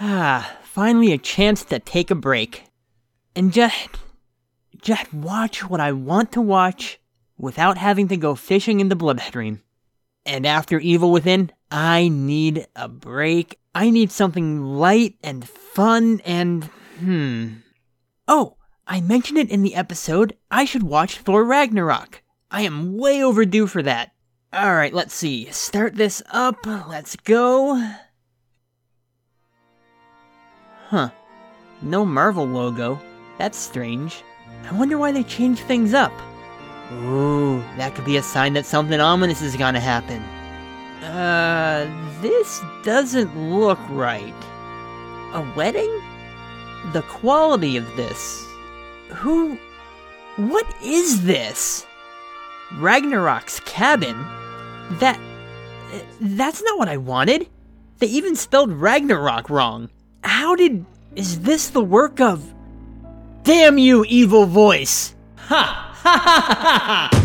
Ah, finally a chance to take a break. And just. just watch what I want to watch without having to go fishing in the bloodstream. And after Evil Within, I need a break. I need something light and fun and. hmm. Oh, I mentioned it in the episode. I should watch Thor Ragnarok. I am way overdue for that. Alright, let's see. Start this up. Let's go. Huh. No Marvel logo. That's strange. I wonder why they changed things up. Ooh, that could be a sign that something ominous is gonna happen. Uh, this doesn't look right. A wedding? The quality of this. Who. What is this? Ragnarock's cabin? That. That's not what I wanted. They even spelled Ragnarok wrong. How did. Is this the work of. Damn you, evil voice! Ha! Ha ha ha ha!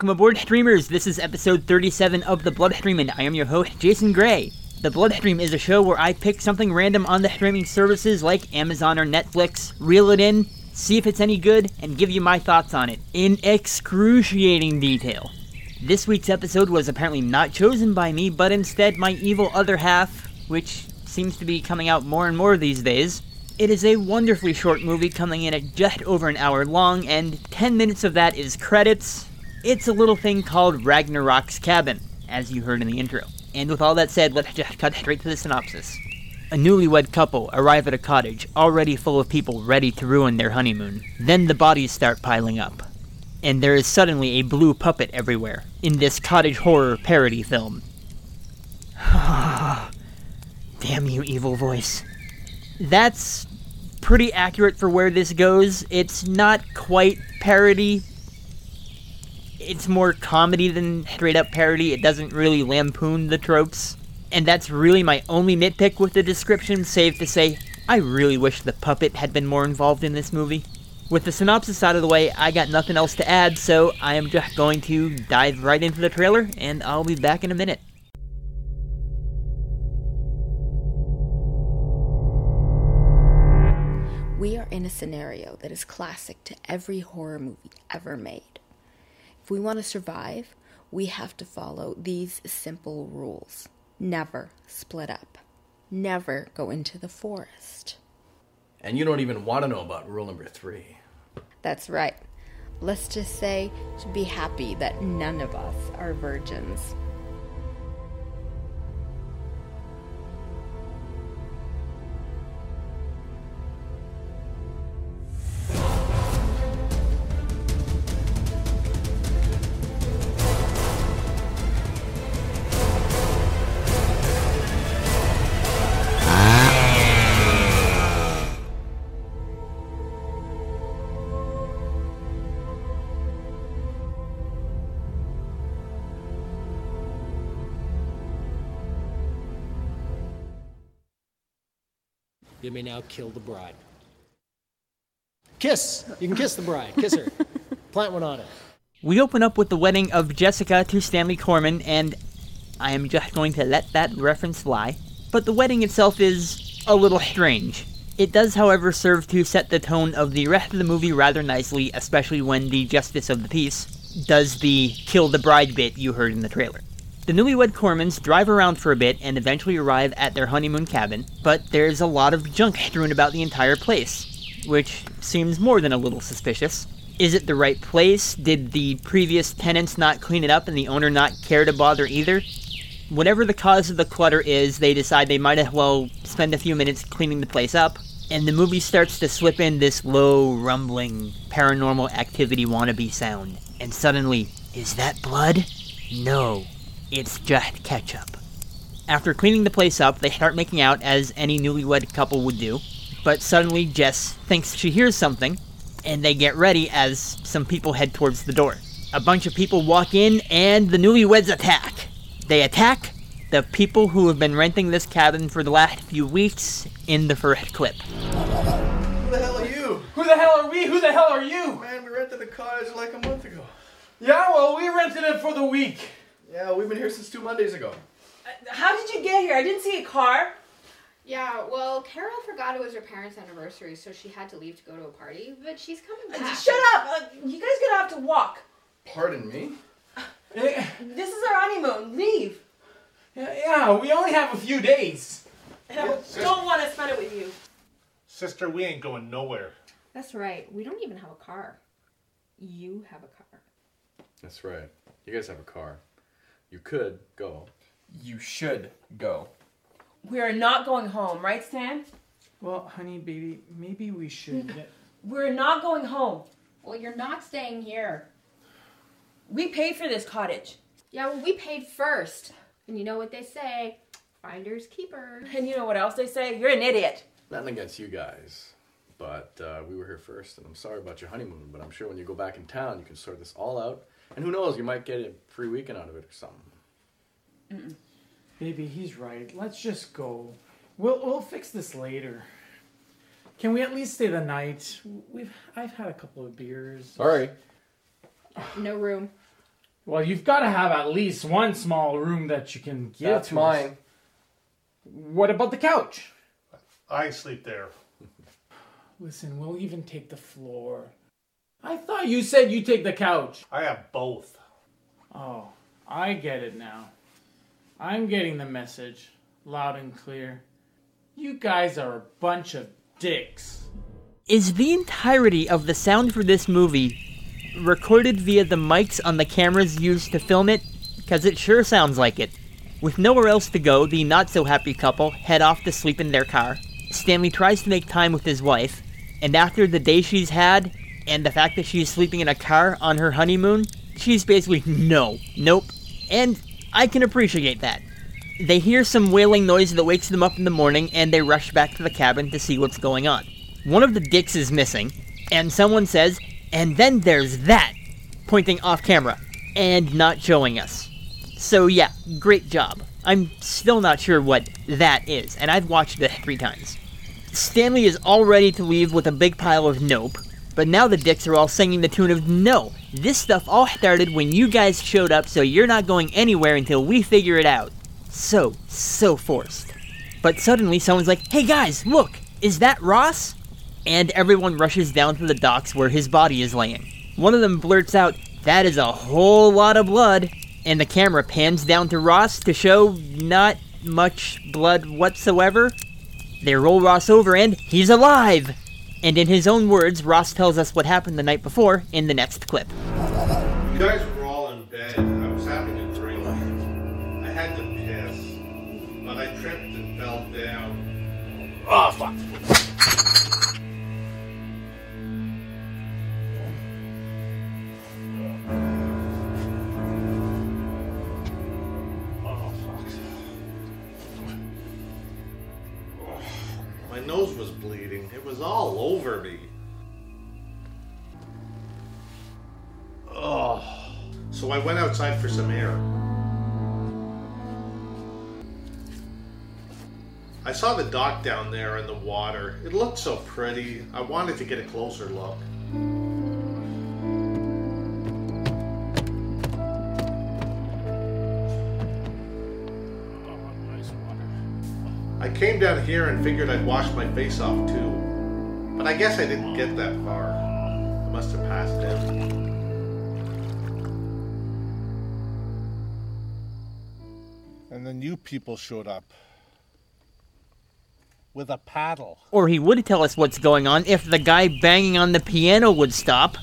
Welcome aboard, streamers. This is episode 37 of The Bloodstream, and I am your host, Jason Gray. The Bloodstream is a show where I pick something random on the streaming services like Amazon or Netflix, reel it in, see if it's any good, and give you my thoughts on it in excruciating detail. This week's episode was apparently not chosen by me, but instead my evil other half, which seems to be coming out more and more these days. It is a wonderfully short movie coming in at just over an hour long, and 10 minutes of that is credits, it's a little thing called Ragnarock's Cabin, as you heard in the intro. And with all that said, let's just cut straight to the synopsis. A newlywed couple arrive at a cottage already full of people ready to ruin their honeymoon. Then the bodies start piling up. And there is suddenly a blue puppet everywhere in this cottage horror parody film. Damn you, evil voice. That's pretty accurate for where this goes. It's not quite parody, it's more comedy than straight up parody. It doesn't really lampoon the tropes. And that's really my only nitpick with the description, save to say, I really wish the puppet had been more involved in this movie. With the synopsis out of the way, I got nothing else to add, so I am just going to dive right into the trailer, and I'll be back in a minute. We are in a scenario that is classic to every horror movie ever made. If we want to survive, we have to follow these simple rules never split up, never go into the forest. And you don't even want to know about rule number three. That's right. Let's just say to be happy that none of us are virgins. You may now kill the bride. Kiss! You can kiss the bride. Kiss her. Plant one on it. We open up with the wedding of Jessica to Stanley Corman, and I am just going to let that reference fly. But the wedding itself is a little strange. It does, however, serve to set the tone of the rest of the movie rather nicely, especially when the Justice of the Peace does the kill the bride bit you heard in the trailer. The newlywed Cormans drive around for a bit and eventually arrive at their honeymoon cabin, but there's a lot of junk strewn about the entire place, which seems more than a little suspicious. Is it the right place? Did the previous tenants not clean it up and the owner not care to bother either? Whatever the cause of the clutter is, they decide they might as well spend a few minutes cleaning the place up, and the movie starts to slip in this low, rumbling, paranormal activity wannabe sound. And suddenly, is that blood? No, it's just ketchup. After cleaning the place up, they start making out as any newlywed couple would do. But suddenly, Jess thinks she hears something, and they get ready as some people head towards the door. A bunch of people walk in, and the newlyweds attack. They attack the people who have been renting this cabin for the last few weeks in the first clip. Who the hell are you? Who the hell are we? Who the hell are you? Man, we rented the cottage like a month ago. Yeah, well, we rented it for the week. Yeah, we've been here since two Mondays ago. How did you get here? I didn't see a car. Yeah, well, Carol forgot it was her parents' anniversary, so she had to leave to go to a party, but she's coming back. Shut up! Uh, you guys gonna have to walk. Pardon me? Eh, This is our honeymoon. Leave. Yeah, yeah, we only have a few days. And I don't want to spend it with you. Sister, we ain't going nowhere. That's right. We don't even have a car. You have a car. That's right. You guys have a car. You could go. You should go. We are not going home, right, Stan? Well, honey, baby, maybe we should. We're not going home. Well, you're not staying here. We paid for this cottage. Yeah, well, we paid first. And you know what they say finders keepers. And you know what else they say? You're an idiot. Nothing against you guys, but uh, we were here first, and I'm sorry about your honeymoon, but I'm sure when you go back in town, you can sort this all out. And who knows, you might get a free weekend out of it or something. Maybe he's right. Let's just go. We'll we'll fix this later. Can we at least stay the night? We've I've had a couple of beers. Sorry. No room. Well, you've got to have at least one small room that you can get. That's to mine. us. What about the couch? I sleep there. Listen, we'll even take the floor. I thought you said you take the couch. I have both. Oh, I get it now. I'm getting the message loud and clear. You guys are a bunch of dicks. Is the entirety of the sound for this movie recorded via the mics on the cameras used to film it? Because it sure sounds like it. With nowhere else to go, the not so happy couple head off to sleep in their car. Stanley tries to make time with his wife, and after the day she's had, and the fact that she's sleeping in a car on her honeymoon, she's basically no, nope, and I can appreciate that. They hear some wailing noise that wakes them up in the morning, and they rush back to the cabin to see what's going on. One of the dicks is missing, and someone says, and then there's that, pointing off camera, and not showing us. So yeah, great job. I'm still not sure what that is, and I've watched it three times. Stanley is all ready to leave with a big pile of nope, but now the dicks are all singing the tune of no. This stuff all started when you guys showed up, so you're not going anywhere until we figure it out. So, so forced. But suddenly someone's like, hey guys, look, is that Ross? And everyone rushes down to the docks where his body is laying. One of them blurts out, that is a whole lot of blood. And the camera pans down to Ross to show not much blood whatsoever. They roll Ross over and he's alive! And in his own words, Ross tells us what happened the night before in the next clip. You guys were all in bed. I was having a dream. I had to piss, but I tripped and fell down. Oh, fuck. Was all over me. Oh. So I went outside for some air. I saw the dock down there in the water. It looked so pretty. I wanted to get a closer look. Oh, I came down here and figured I'd wash my face off too. But I guess I didn't get that far. I must have passed out. And then you people showed up. With a paddle. Or he would tell us what's going on if the guy banging on the piano would stop.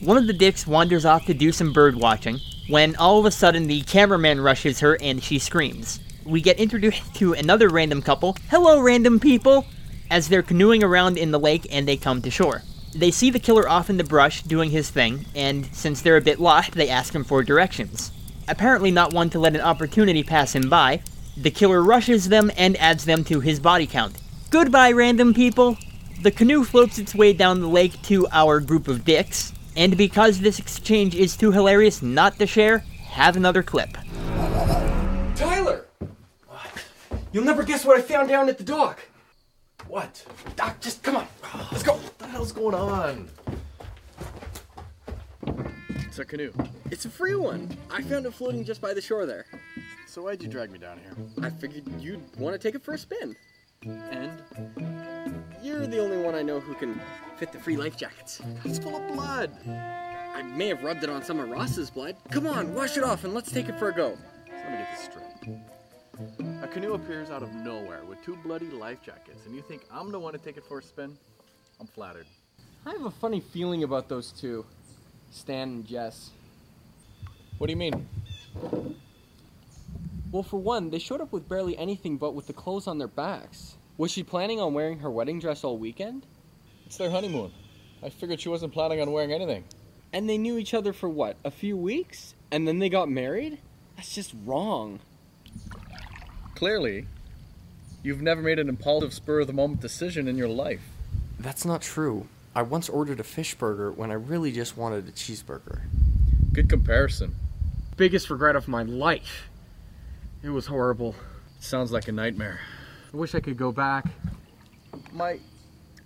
One of the dicks wanders off to do some bird watching, when all of a sudden the cameraman rushes her and she screams. We get introduced to another random couple, hello random people, as they're canoeing around in the lake and they come to shore. They see the killer off in the brush doing his thing, and since they're a bit lost, they ask him for directions. Apparently not one to let an opportunity pass him by, The killer rushes them and adds them to his body count. Goodbye, random people! The canoe floats its way down the lake to our group of dicks, and because this exchange is too hilarious not to share, have another clip. Tyler! You'll never guess what I found down at the dock. What? Doc, just come on. Let's go. What the hell's going on? It's a canoe. It's a free one. I found it floating just by the shore there. So why'd you drag me down here? I figured you'd want to take it for a spin. And? You're the only one I know who can fit the free life jackets. It's full of blood. I may have rubbed it on some of Ross's blood. Come on, wash it off and let's take it for a go. Canoe appears out of nowhere with two bloody life jackets, and you think I'm the one to take it for a spin? I'm flattered. I have a funny feeling about those two, Stan and Jess. What do you mean? Well, for one, they showed up with barely anything but with the clothes on their backs. Was she planning on wearing her wedding dress all weekend? It's their honeymoon. I figured she wasn't planning on wearing anything. And they knew each other for what, a few weeks? And then they got married? That's just wrong. Clearly, you've never made an impulsive, spur of the moment decision in your life. That's not true. I once ordered a fish burger when I really just wanted a cheeseburger. Good comparison. Biggest regret of my life. It was horrible. Sounds like a nightmare. I wish I could go back. My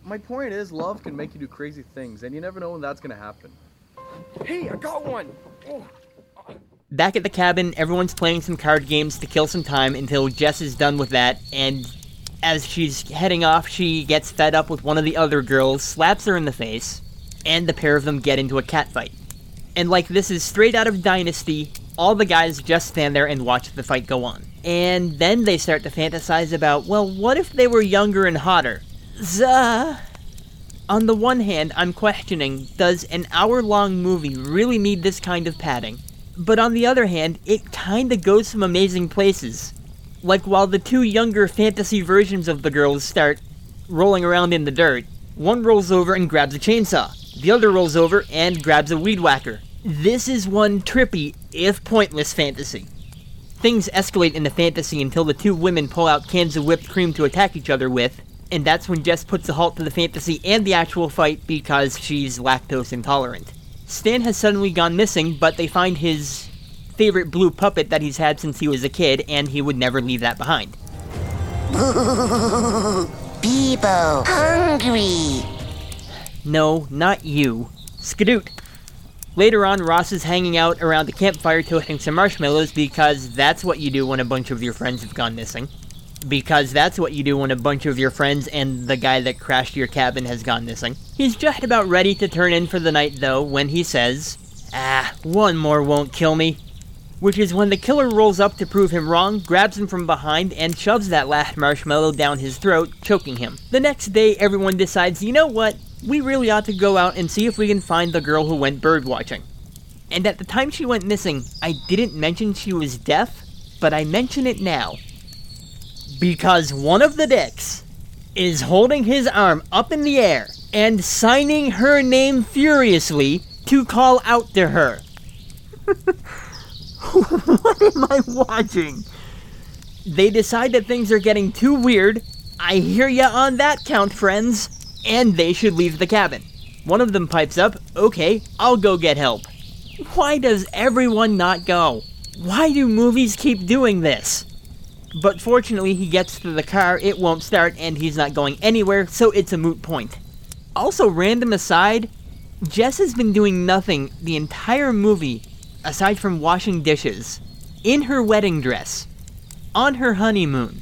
my point is love can make you do crazy things and you never know when that's going to happen. Hey, I got one! Oh. Back at the cabin, everyone's playing some card games to kill some time until Jess is done with that, and as she's heading off, she gets fed up with one of the other girls, slaps her in the face, and the pair of them get into a catfight. And like this is straight out of Dynasty, all the guys just stand there and watch the fight go on. And then they start to fantasize about, well, what if they were younger and hotter? Zuh. On the one hand, I'm questioning, does an hour long movie really need this kind of padding? But on the other hand, it kinda goes some amazing places. Like while the two younger fantasy versions of the girls start rolling around in the dirt, one rolls over and grabs a chainsaw. The other rolls over and grabs a weed whacker. This is one trippy, if pointless, fantasy. Things escalate in the fantasy until the two women pull out cans of whipped cream to attack each other with, and that's when Jess puts a halt to the fantasy and the actual fight because she's lactose intolerant. Stan has suddenly gone missing, but they find his favorite blue puppet that he's had since he was a kid, and he would never leave that behind. Bebo, hungry. No, not you. Skadoot. Later on, Ross is hanging out around the campfire toasting some marshmallows because that's what you do when a bunch of your friends have gone missing. Because that's what you do when a bunch of your friends and the guy that crashed your cabin has gone missing. He's just about ready to turn in for the night, though, when he says, Ah, one more won't kill me. Which is when the killer rolls up to prove him wrong, grabs him from behind, and shoves that last marshmallow down his throat, choking him. The next day, everyone decides, you know what? We really ought to go out and see if we can find the girl who went bird watching. And at the time she went missing, I didn't mention she was deaf, but I mention it now. Because one of the dicks is holding his arm up in the air and signing her name furiously to call out to her. what am I watching? They decide that things are getting too weird. I hear ya on that count, friends. And they should leave the cabin. One of them pipes up, okay, I'll go get help. Why does everyone not go? Why do movies keep doing this? But fortunately, he gets to the car, it won't start, and he's not going anywhere, so it's a moot point. Also, random aside, Jess has been doing nothing the entire movie aside from washing dishes, in her wedding dress, on her honeymoon.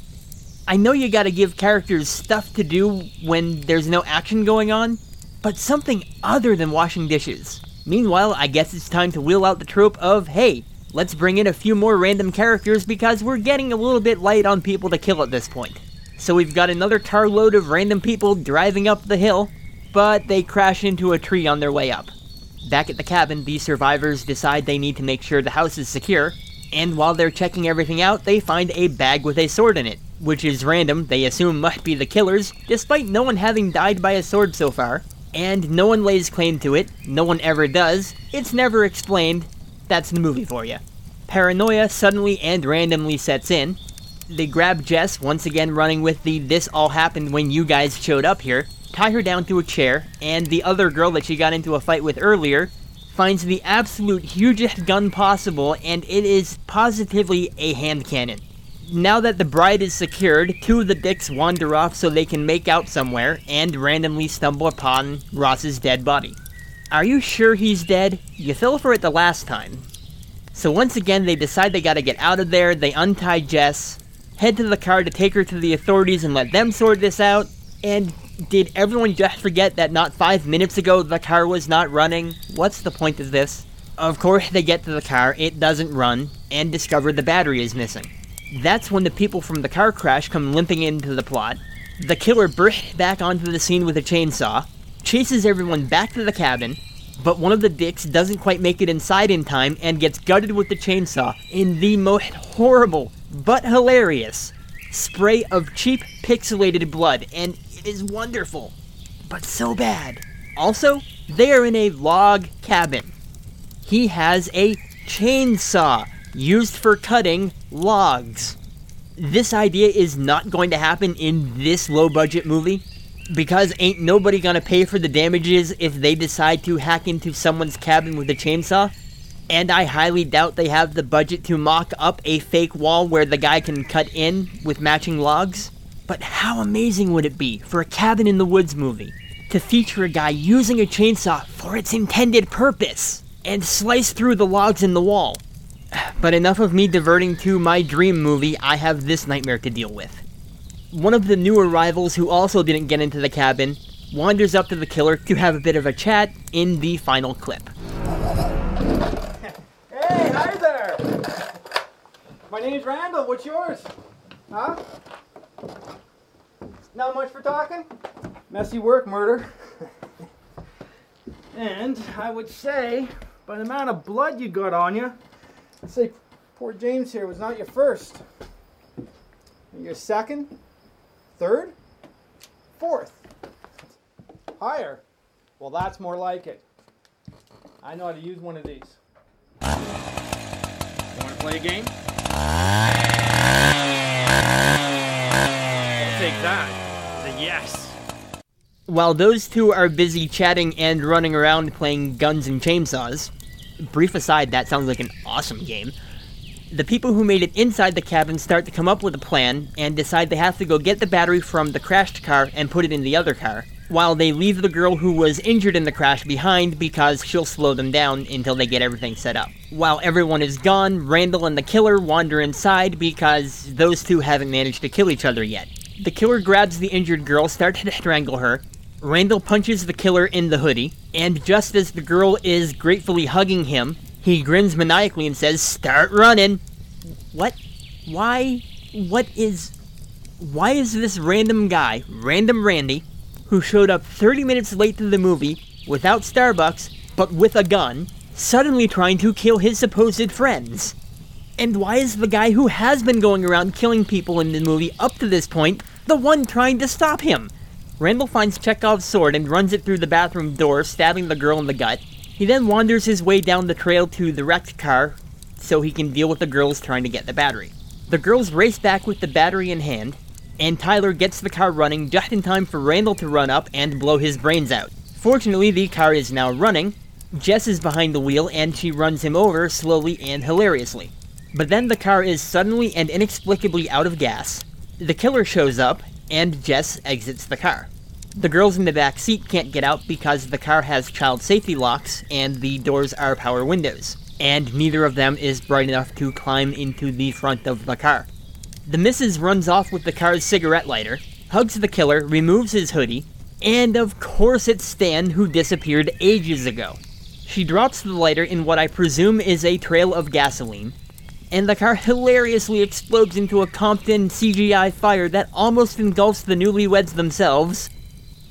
I know you gotta give characters stuff to do when there's no action going on, but something other than washing dishes. Meanwhile, I guess it's time to wheel out the trope of hey, let's bring in a few more random characters because we're getting a little bit light on people to kill at this point. So we've got another carload of random people driving up the hill, but they crash into a tree on their way up. Back at the cabin, the survivors decide they need to make sure the house is secure, and while they're checking everything out, they find a bag with a sword in it, which is random, they assume must be the killer's, despite no one having died by a sword so far. And no one lays claim to it, no one ever does, it's never explained. That's the movie for you. Paranoia suddenly and randomly sets in. They grab Jess, once again running with the this all happened when you guys showed up here, tie her down to a chair, and the other girl that she got into a fight with earlier finds the absolute hugest gun possible, and it is positively a hand cannon. Now that the bride is secured, two of the dicks wander off so they can make out somewhere and randomly stumble upon Ross's dead body. Are you sure he's dead? You fell for it the last time. So once again, they decide they gotta get out of there, they untie Jess, head to the car to take her to the authorities and let them sort this out, and did everyone just forget that not five minutes ago the car was not running? What's the point of this? Of course, they get to the car, it doesn't run, and discover the battery is missing. That's when the people from the car crash come limping into the plot. The killer bursts back onto the scene with a chainsaw, chases everyone back to the cabin, but one of the dicks doesn't quite make it inside in time and gets gutted with the chainsaw in the most horrible but hilarious spray of cheap pixelated blood, and it is wonderful, but so bad. Also, they are in a log cabin. He has a chainsaw used for cutting logs. This idea is not going to happen in this low budget movie because ain't nobody gonna pay for the damages if they decide to hack into someone's cabin with a chainsaw. And I highly doubt they have the budget to mock up a fake wall where the guy can cut in with matching logs. But how amazing would it be for a cabin in the woods movie to feature a guy using a chainsaw for its intended purpose and slice through the logs in the wall? But enough of me diverting to my dream movie, I have this nightmare to deal with. One of the new arrivals who also didn't get into the cabin wanders up to the killer to have a bit of a chat in the final clip. Hey, hi there! My name's Randall. What's yours? Huh? Not much for talking? Messy work, murder. and I would say, by the amount of blood you got on you, I'd say poor James here was not your first. Your second? Third? Fourth? Higher? Well, that's more like it. I know how to use one of these. Want to play a game? I'll take that. Yes. While those two are busy chatting and running around playing guns and chainsaws, brief aside, that sounds like an awesome game. The people who made it inside the cabin start to come up with a plan and decide they have to go get the battery from the crashed car and put it in the other car, while they leave the girl who was injured in the crash behind because she'll slow them down until they get everything set up. While everyone is gone, Randall and the killer wander inside because those two haven't managed to kill each other yet. The killer grabs the injured girl, starts to strangle her. Randall punches the killer in the hoodie, and just as the girl is gratefully hugging him, he grins maniacally and says, Start running! What? Why? What is. Why is this random guy, Random Randy, who showed up 30 minutes late to the movie without Starbucks, but with a gun, suddenly trying to kill his supposed friends? And why is the guy who has been going around killing people in the movie up to this point the one trying to stop him? Randall finds Chekhov's sword and runs it through the bathroom door, stabbing the girl in the gut. He then wanders his way down the trail to the wrecked car so he can deal with the girls trying to get the battery. The girls race back with the battery in hand, and Tyler gets the car running just in time for Randall to run up and blow his brains out. Fortunately, the car is now running. Jess is behind the wheel and she runs him over slowly and hilariously. But then the car is suddenly and inexplicably out of gas. The killer shows up, and Jess exits the car. The girls in the back seat can't get out because the car has child safety locks and the doors are power windows, and neither of them is bright enough to climb into the front of the car. The missus runs off with the car's cigarette lighter, hugs the killer, removes his hoodie, and of course it's Stan who disappeared ages ago. She drops the lighter in what I presume is a trail of gasoline, and the car hilariously explodes into a Compton CGI fire that almost engulfs the newlyweds themselves.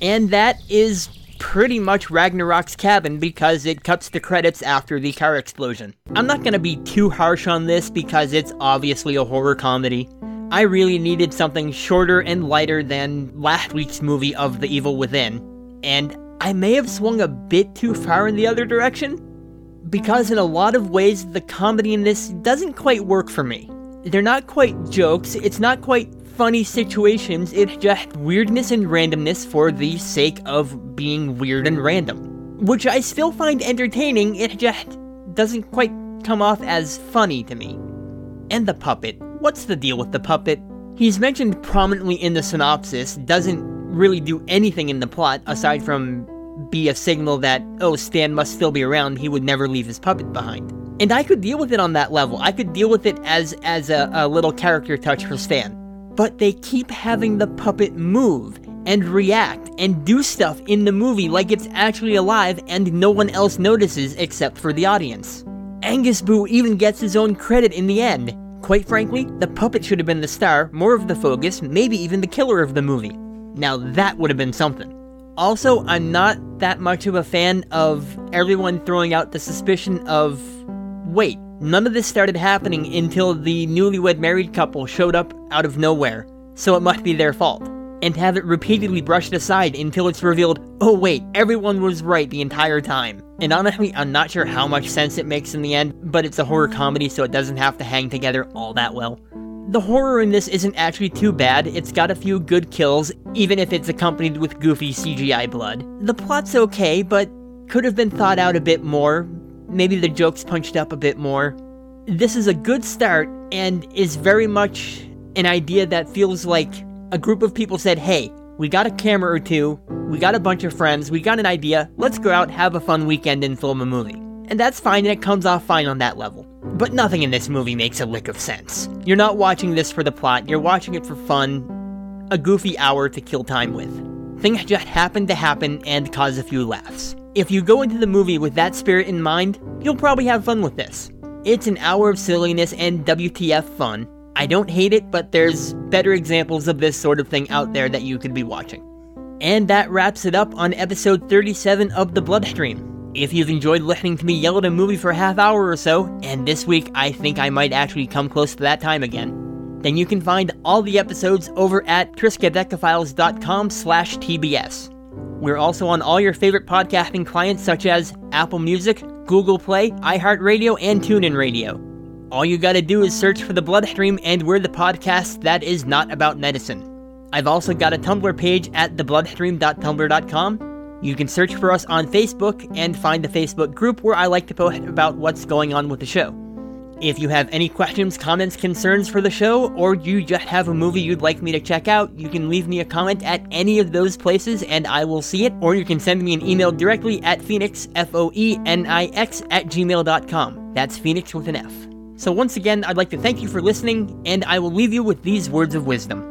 And that is pretty much Ragnarock's cabin because it cuts the credits after the car explosion. I'm not gonna be too harsh on this because it's obviously a horror comedy. I really needed something shorter and lighter than last week's movie of The Evil Within, and I may have swung a bit too far in the other direction, because in a lot of ways the comedy in this doesn't quite work for me. They're not quite jokes, it's not quite funny situations, it's just weirdness and randomness for the sake of being weird and random. Which I still find entertaining, it just doesn't quite come off as funny to me. And the puppet. What's the deal with the puppet? He's mentioned prominently in the synopsis, doesn't really do anything in the plot aside from be a signal that, oh, Stan must still be around, he would never leave his puppet behind. And I could deal with it on that level. I could deal with it as as a, a little character touch for Stan. But they keep having the puppet move and react and do stuff in the movie like it's actually alive and no one else notices except for the audience. Angus Boo even gets his own credit in the end. Quite frankly, the puppet should have been the star, more of the focus, maybe even the killer of the movie. Now that would have been something. Also, I'm not that much of a fan of everyone throwing out the suspicion of wait, none of this started happening until the newlywed married couple showed up out of nowhere, so it must be their fault. And have it repeatedly brushed aside until it's revealed, oh wait, everyone was right the entire time. And honestly, I'm not sure how much sense it makes in the end, but it's a horror comedy, so it doesn't have to hang together all that well. The horror in this isn't actually too bad, it's got a few good kills, even if it's accompanied with goofy CGI blood. The plot's okay, but could have been thought out a bit more, maybe the jokes punched up a bit more. This is a good start, and is very much an idea that feels like a group of people said, hey, we got a camera or two, we got a bunch of friends, we got an idea, let's go out, have a fun weekend, and film a movie. And that's fine, and it comes off fine on that level. But nothing in this movie makes a lick of sense. You're not watching this for the plot, you're watching it for fun, a goofy hour to kill time with. Things just happen to happen and cause a few laughs. If you go into the movie with that spirit in mind, you'll probably have fun with this. It's an hour of silliness and WTF fun. I don't hate it, but there's better examples of this sort of thing out there that you could be watching. And that wraps it up on episode 37 of The Bloodstream. If you've enjoyed listening to me yell at a movie for a half hour or so, and this week I think I might actually come close to that time again, then you can find all the episodes over at triskadekaphiles.com slash TBS. We're also on all your favorite podcasting clients such as Apple Music, Google Play, iHeartRadio, and TuneIn Radio. All you gotta do is search for The Bloodstream and we're the podcast that is not about medicine. I've also got a Tumblr page at thebloodstream.tumblr.com you can search for us on Facebook and find the Facebook group where I like to post about what's going on with the show. If you have any questions, comments, concerns for the show, or you just have a movie you'd like me to check out, you can leave me a comment at any of those places and I will see it, or you can send me an email directly at foenix, F O E N I X, at gmail.com. That's Phoenix with an F. So once again, I'd like to thank you for listening, and I will leave you with these words of wisdom.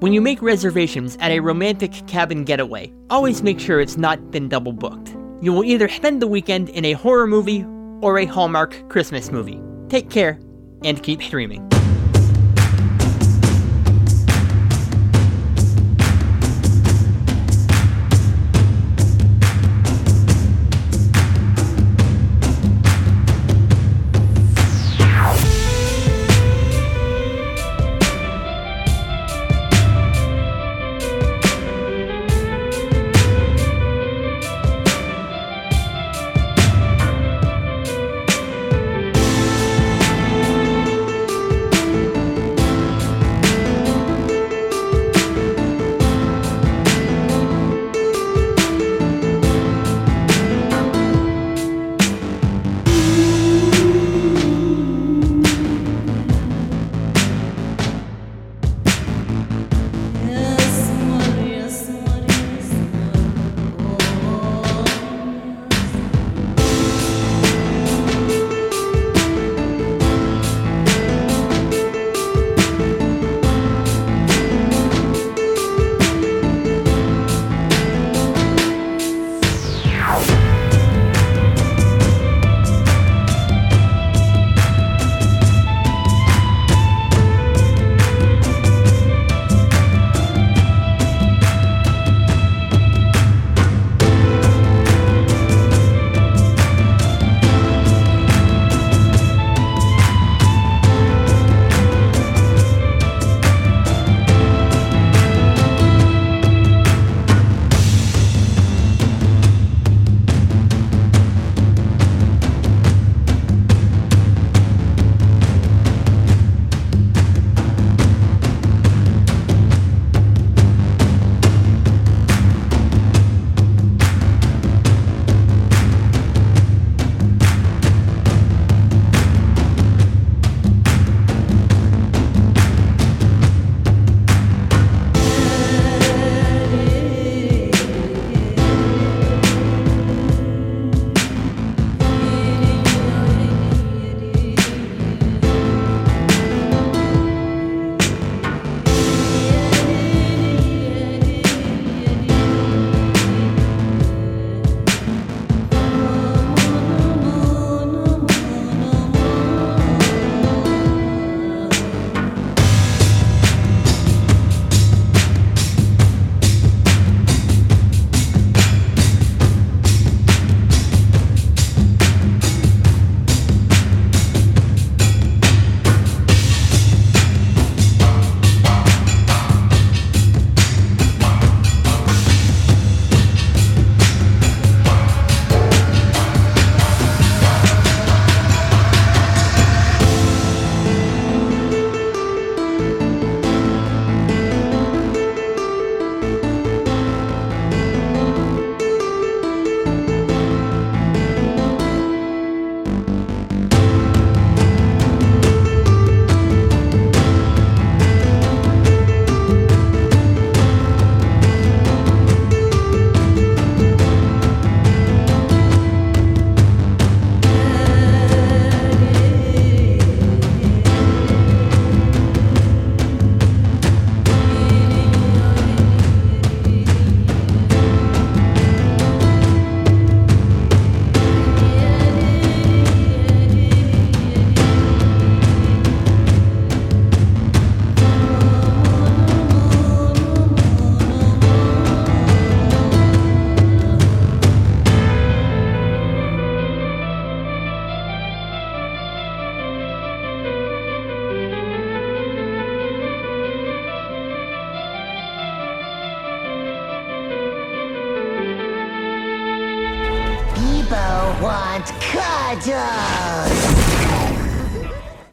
When you make reservations at a romantic cabin getaway, always make sure it's not been double booked. You will either spend the weekend in a horror movie or a Hallmark Christmas movie. Take care and keep streaming.